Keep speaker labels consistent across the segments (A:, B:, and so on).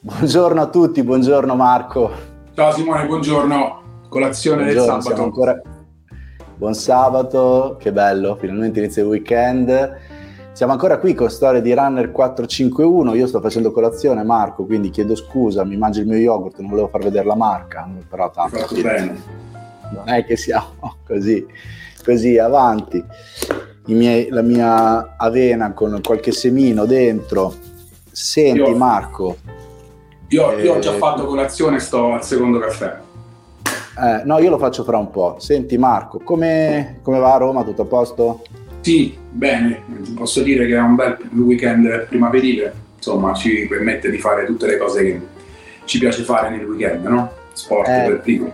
A: Buongiorno a tutti, buongiorno Marco.
B: Ciao Simone, buongiorno. Colazione buongiorno, del sabato. Ancora...
A: Buon sabato, che bello, finalmente inizia il weekend. Siamo ancora qui con storia di Runner 451. Io sto facendo colazione, Marco, quindi chiedo scusa, mi mangio il mio yogurt, non volevo far vedere la marca, però tanto non è che siamo così, così avanti. Miei, la mia avena con qualche semino dentro. Senti, io, Marco.
B: Io, io ho già eh, fatto colazione, sto al secondo caffè.
A: Eh, no, io lo faccio fra un po'. Senti, Marco, come, come va a Roma? Tutto a posto?
B: Sì, bene. Posso dire che è un bel weekend primaverile. Insomma, ci permette di fare tutte le cose che ci piace fare nel weekend, no? Sport eh, per primo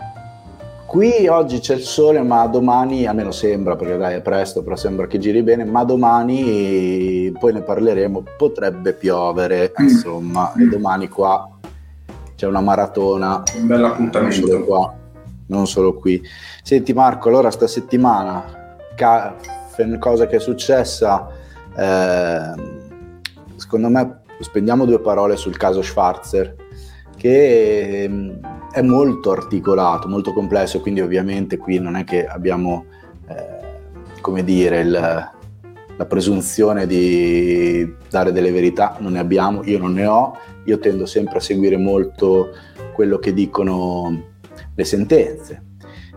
A: Qui oggi c'è il sole, ma domani, a me lo sembra, perché dai è presto, però sembra che giri bene, ma domani, poi ne parleremo, potrebbe piovere, mm. insomma, e domani qua c'è una maratona.
B: Un bel appuntamento.
A: Qua, non solo qui. Senti Marco, allora sta settimana, ca- cosa che è successa, eh, secondo me spendiamo due parole sul caso Schwarzer che ehm, è molto articolato, molto complesso, quindi ovviamente qui non è che abbiamo, eh, come dire, il, la presunzione di dare delle verità, non ne abbiamo, io non ne ho, io tendo sempre a seguire molto quello che dicono le sentenze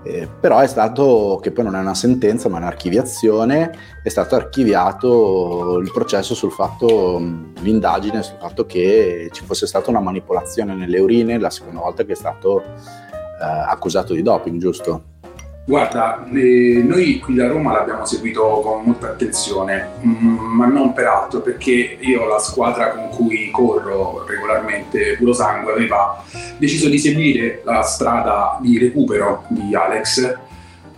A: eh, però è stato, che poi non è una sentenza ma un'archiviazione, è stato archiviato il processo sul fatto, l'indagine sul fatto che ci fosse stata una manipolazione nelle urine la seconda volta che è stato eh, accusato di doping, giusto?
B: Guarda, eh, noi qui da Roma l'abbiamo seguito con molta attenzione, mm, ma non per altro, perché io la squadra con cui corro regolarmente, Puro Sangue, aveva deciso di seguire la strada di recupero di Alex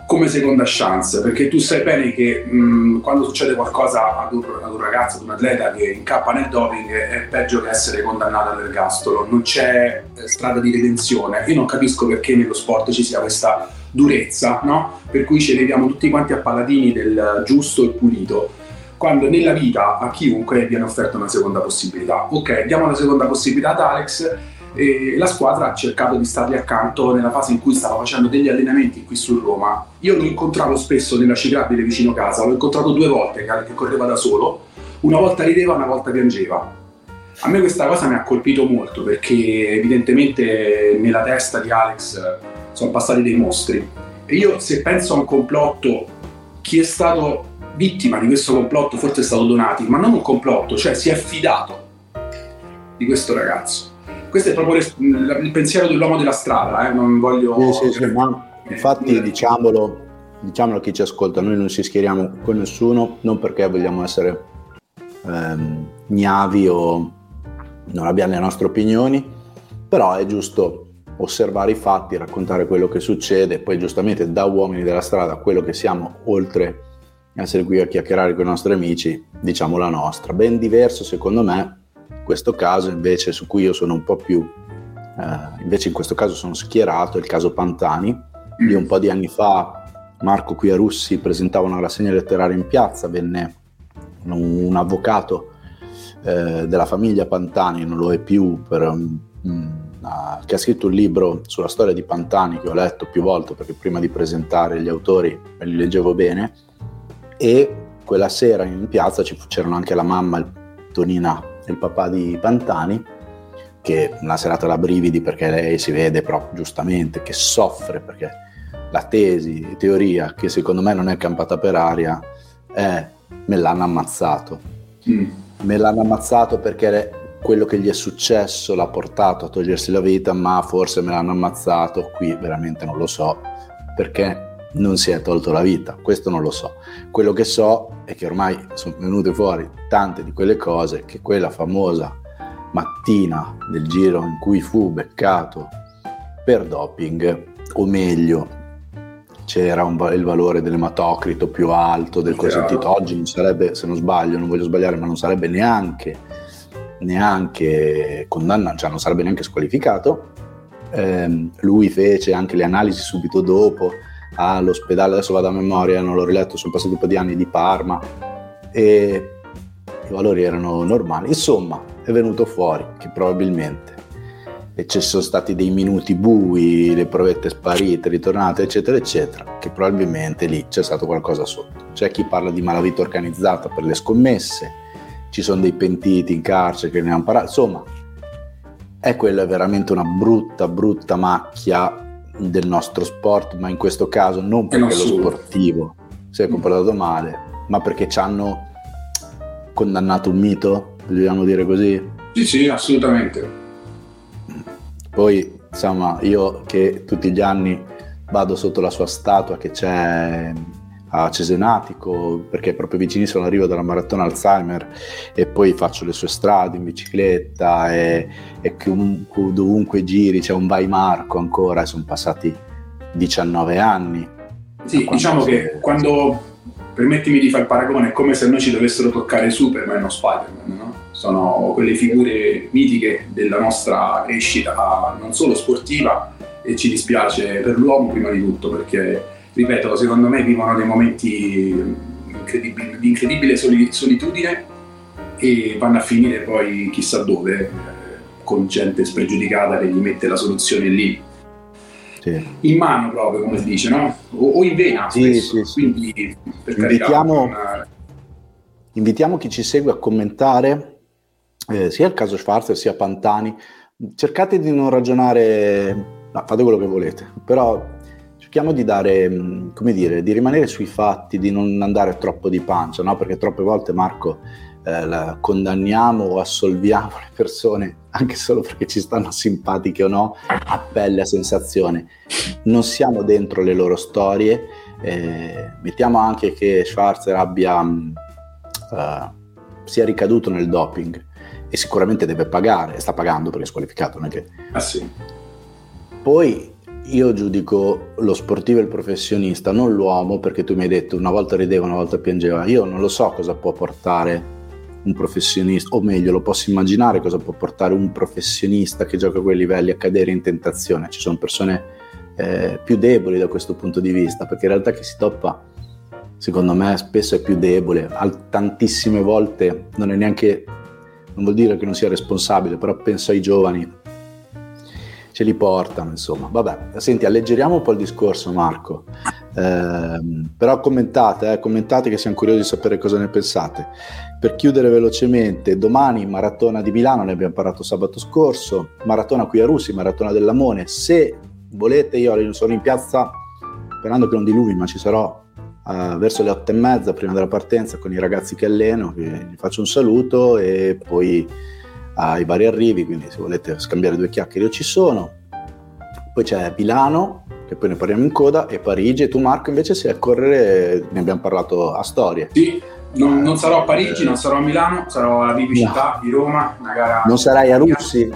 B: come seconda chance, perché tu sai bene che mh, mm, quando succede qualcosa ad un, ad un, ragazzo, ad un atleta che incappa nel doping è peggio che essere condannato all'ergastolo, non c'è eh, strada di redenzione. Io non capisco perché nello sport ci sia questa durezza, no? per cui ci leviamo tutti quanti a paladini del giusto e pulito, quando nella vita a chiunque viene offerta una seconda possibilità. Ok, diamo una seconda possibilità ad Alex e la squadra ha cercato di stargli accanto nella fase in cui stava facendo degli allenamenti qui su Roma. Io lo incontravo spesso nella ciclabile vicino casa, l'ho incontrato due volte che correva da solo, una volta rideva, una volta piangeva. A me questa cosa mi ha colpito molto perché evidentemente nella testa di Alex sono passati dei mostri. E io se penso a un complotto, chi è stato vittima di questo complotto forse è stato Donati, ma non un complotto, cioè si è fidato di questo ragazzo. Questo è proprio il pensiero dell'uomo della strada, eh? non voglio...
A: Sì, sì, sì, ma infatti eh, diciamolo, diciamolo a chi ci ascolta, noi non si schieriamo con nessuno, non perché vogliamo essere ehm, gnavi o non abbiamo le nostre opinioni, però è giusto osservare i fatti, raccontare quello che succede, poi giustamente da uomini della strada, quello che siamo, oltre a essere qui a chiacchierare con i nostri amici, diciamo la nostra. Ben diverso secondo me questo caso invece su cui io sono un po' più, eh, invece in questo caso sono schierato, è il caso Pantani. Io un po' di anni fa Marco qui a Russi presentava una rassegna letteraria in piazza, venne un, un avvocato eh, della famiglia Pantani, non lo è più per... Um, uh, che ha scritto un libro sulla storia di Pantani che ho letto più volte perché prima di presentare gli autori li leggevo bene e quella sera in piazza c'erano anche la mamma Tonina e il papà di Pantani che una serata da brividi perché lei si vede proprio giustamente che soffre perché la tesi, teoria che secondo me non è campata per aria è me l'hanno ammazzato. Mm. Me l'hanno ammazzato perché quello che gli è successo l'ha portato a togliersi la vita, ma forse me l'hanno ammazzato, qui veramente non lo so, perché non si è tolto la vita, questo non lo so. Quello che so è che ormai sono venute fuori tante di quelle cose che quella famosa mattina del giro in cui fu beccato per doping, o meglio, c'era un, il valore dell'ematocrito più alto del consentito, oggi non sarebbe, se non sbaglio, non voglio sbagliare, ma non sarebbe neanche neanche condannato, cioè non sarebbe neanche squalificato. Eh, lui fece anche le analisi subito dopo all'ospedale, adesso vado a memoria, non l'ho riletto, sono passati un po' di anni di Parma e i valori erano normali. Insomma, è venuto fuori che probabilmente ci sono stati dei minuti bui, le provette sparite, ritornate, eccetera, eccetera, che probabilmente lì c'è stato qualcosa sotto. C'è chi parla di malavita organizzata per le scommesse, ci sono dei pentiti in carcere che ne hanno parlato, insomma, è quella veramente una brutta, brutta macchia del nostro sport, ma in questo caso non perché lo sportivo si è comportato male, ma perché ci hanno condannato un mito, vogliamo dire così?
B: Sì, sì, assolutamente.
A: Poi, insomma, io che tutti gli anni vado sotto la sua statua che c'è a Cesenatico, perché proprio vicinissimo arrivo dalla maratona Alzheimer e poi faccio le sue strade in bicicletta e, e chiunque, dovunque giri c'è un vai Marco ancora, sono passati 19 anni.
B: Sì, diciamo che quando, permettimi di fare il paragone, è come se noi ci dovessero toccare Superman o Spider-Man, no? sono quelle figure mitiche della nostra crescita, non solo sportiva, e ci dispiace per l'uomo prima di tutto, perché, ripeto, secondo me vivono dei momenti incredibili, di incredibile solitudine e vanno a finire poi chissà dove, eh, con gente spregiudicata che gli mette la soluzione lì. Sì. In mano proprio, come si dice, no? O, o in vena, sì, sì, quindi per
A: invitiamo, carità, invitiamo chi ci segue a commentare eh, sia il caso Schwarzer sia Pantani, cercate di non ragionare, no, fate quello che volete, però cerchiamo di dare, mm, come dire, di rimanere sui fatti, di non andare troppo di pancia, no? perché troppe volte Marco eh, condanniamo o assolviamo le persone anche solo perché ci stanno simpatiche o no, a pelle, a sensazione. Non siamo dentro le loro storie, eh, mettiamo anche che Schwarzer abbia, uh, sia ricaduto nel doping e sicuramente deve pagare, sta pagando perché è squalificato, non è che...
B: Ah sì.
A: Poi io giudico lo sportivo e il professionista, non l'uomo, perché tu mi hai detto una volta rideva, una volta piangeva. Io non lo so cosa può portare un professionista, o meglio, lo posso immaginare cosa può portare un professionista che gioca a quei livelli a cadere in tentazione. Ci sono persone eh, più deboli da questo punto di vista, perché in realtà chi si toppa, secondo me, spesso è più debole, tantissime volte non è neanche non vuol dire che non sia responsabile, però penso ai giovani, ce li portano, insomma. Vabbè, senti, alleggeriamo un po' il discorso, Marco. Eh, però commentate, eh, commentate che siamo curiosi di sapere cosa ne pensate. Per chiudere velocemente, domani maratona di Milano, ne abbiamo parlato sabato scorso, maratona qui a Russi, maratona dell'Amone. Se volete, io sono in piazza sperando che non diluvi, ma ci sarò uh, verso le otto e mezza prima della partenza con i ragazzi che alleno, che gli faccio un saluto e poi ai vari arrivi, quindi se volete scambiare due chiacchiere io ci sono. Poi c'è Milano, che poi ne parliamo in coda, e Parigi, e tu Marco invece sei a correre, ne abbiamo parlato a storie.
B: Sì, non, non sarò a Parigi, non sarò a Milano, sarò alla Vivicità no. di Roma, una gara...
A: Non sarai a Russi?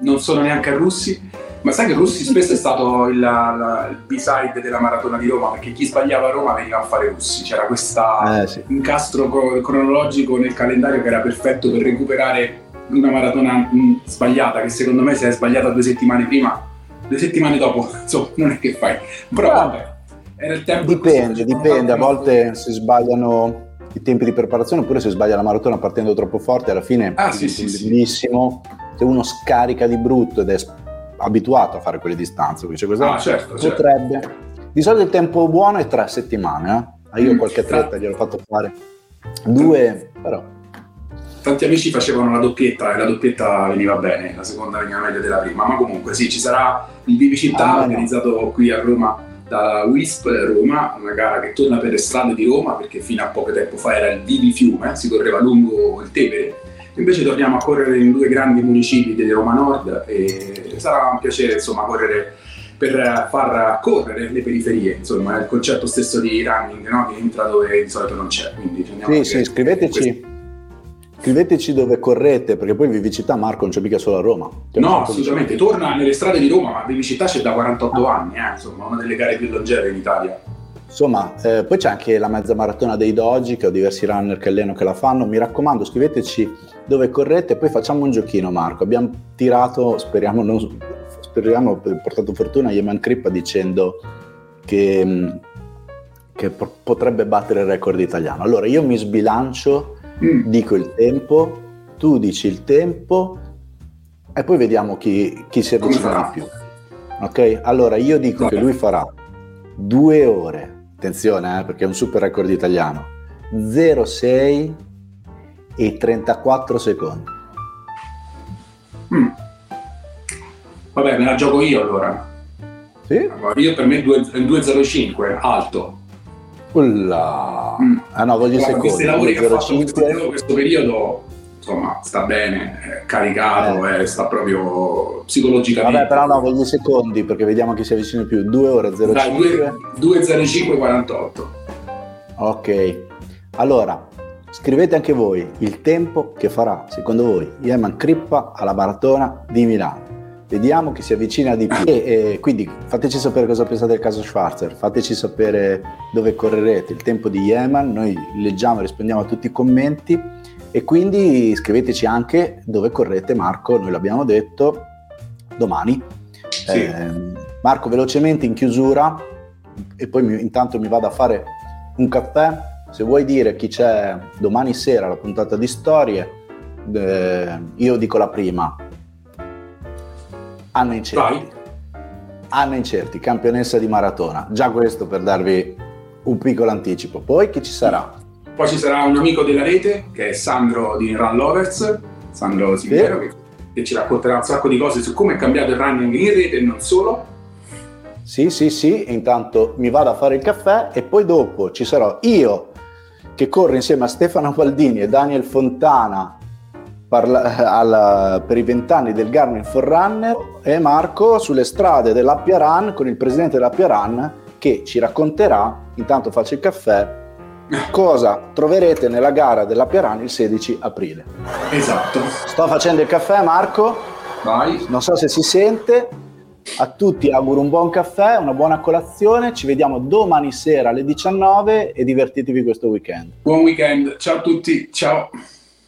B: Non sono neanche a Russi ma sai che Russi spesso è stato il, la, il B-side della maratona di Roma, perché chi sbagliava a Roma veniva a fare Russi. C'era questo eh, sì. incastro cronologico nel calendario che era perfetto per recuperare una maratona mh, sbagliata, che secondo me se è sbagliata due settimane prima, due settimane dopo, insomma, non è che fai. Però vabbè, era il tempo.
A: Dipende, dipende, a volte si sbagliano i tempi di preparazione oppure se sbaglia la maratona partendo troppo forte alla fine
B: ah, sì, sì,
A: sì. se uno scarica di brutto ed è abituato a fare quelle distanze,
B: quindi questo ah, certo,
A: certo. potrebbe. Certo. Di solito il tempo buono è tre settimane, eh? io mm, qualche atleta gliel'ho fatto fare due, però.
B: Tanti amici facevano la doppietta e la doppietta veniva bene, la seconda veniva meglio della prima, ma comunque sì, ci sarà il Vivicittà ah, organizzato no. qui a Roma da WISP Roma, una gara che torna per le strade di Roma perché fino a poco tempo fa era il Vivi Fiume, si correva lungo il Tevere Invece torniamo a correre in due grandi municipi di Roma Nord e sarà un piacere insomma correre per far correre le periferie, insomma è il concetto stesso di running no? che entra dove di solito non c'è. Quindi
A: sì, sì, scriveteci. Scriveteci dove correte, perché poi Vivicità Marco non c'è mica solo a Roma.
B: C'è no, assolutamente, torna nelle strade di Roma, ma Vivicità c'è da 48 ah. anni, eh, insomma, una delle gare più longeve in Italia.
A: Insomma, eh, poi c'è anche la mezza maratona dei Dogi, che ho diversi runner che alleno che la fanno. Mi raccomando, scriveteci dove correte e poi facciamo un giochino, Marco. Abbiamo tirato, speriamo, non, speriamo portato fortuna, Yeman Crippa dicendo che, mm, che potrebbe battere il record italiano. Allora io mi sbilancio, mm. dico il tempo, tu dici il tempo e poi vediamo chi, chi si avvicina di più. Ok? Allora io dico okay. che lui farà due ore, attenzione eh, perché è un super record italiano, 0,6 e 34 secondi.
B: Mm. Vabbè, me la gioco io allora.
A: Sì?
B: Io per me è 2,05, alto.
A: Ulla. Mm. Ah no, voglio secondi.
B: Questi lavori 2, che ha fatto questo, questo periodo insomma sta bene, è caricato, eh. sta proprio psicologicamente.
A: Vabbè, però no, voglio i secondi perché vediamo chi si avvicina più. 2 ore 05.
B: 2.05 48.
A: Ok. Allora, scrivete anche voi il tempo che farà, secondo voi, Yeman Crippa alla maratona di Milano. Vediamo chi si avvicina di più. E, e, quindi fateci sapere cosa pensate del caso Schwarzer, fateci sapere dove correrete, il tempo di Yeman, noi leggiamo e rispondiamo a tutti i commenti e quindi scriveteci anche dove correte Marco, noi l'abbiamo detto, domani. Sì. Eh, Marco, velocemente in chiusura, e poi mi, intanto mi vado a fare un caffè. Se vuoi dire chi c'è domani sera la puntata di storie, eh, io dico la prima. Anna Incerti. Vai. Anna Incerti, campionessa di maratona. Già questo per darvi un piccolo anticipo. Poi chi ci sarà?
B: Poi ci sarà un amico della rete che è Sandro di Run Lovers, Sandro Silvero, sì. che, che, ci racconterà un sacco di cose su come è cambiato il running in rete e non solo.
A: Sì, sì, sì, intanto mi vado a fare il caffè e poi dopo ci sarò io che corro insieme a Stefano Baldini e Daniel Fontana parla, alla, per i vent'anni del Garmin Forerunner e Marco sulle strade dell'Appia Run con il presidente dell'Appia Run che ci racconterà, intanto faccio il caffè, cosa troverete nella gara della Piarani il 16 aprile.
B: Esatto.
A: Sto facendo il caffè Marco.
B: Vai.
A: Non so se si sente. A tutti auguro un buon caffè, una buona colazione. Ci vediamo domani sera alle 19 e divertitevi questo weekend.
B: Buon weekend. Ciao a tutti. Ciao.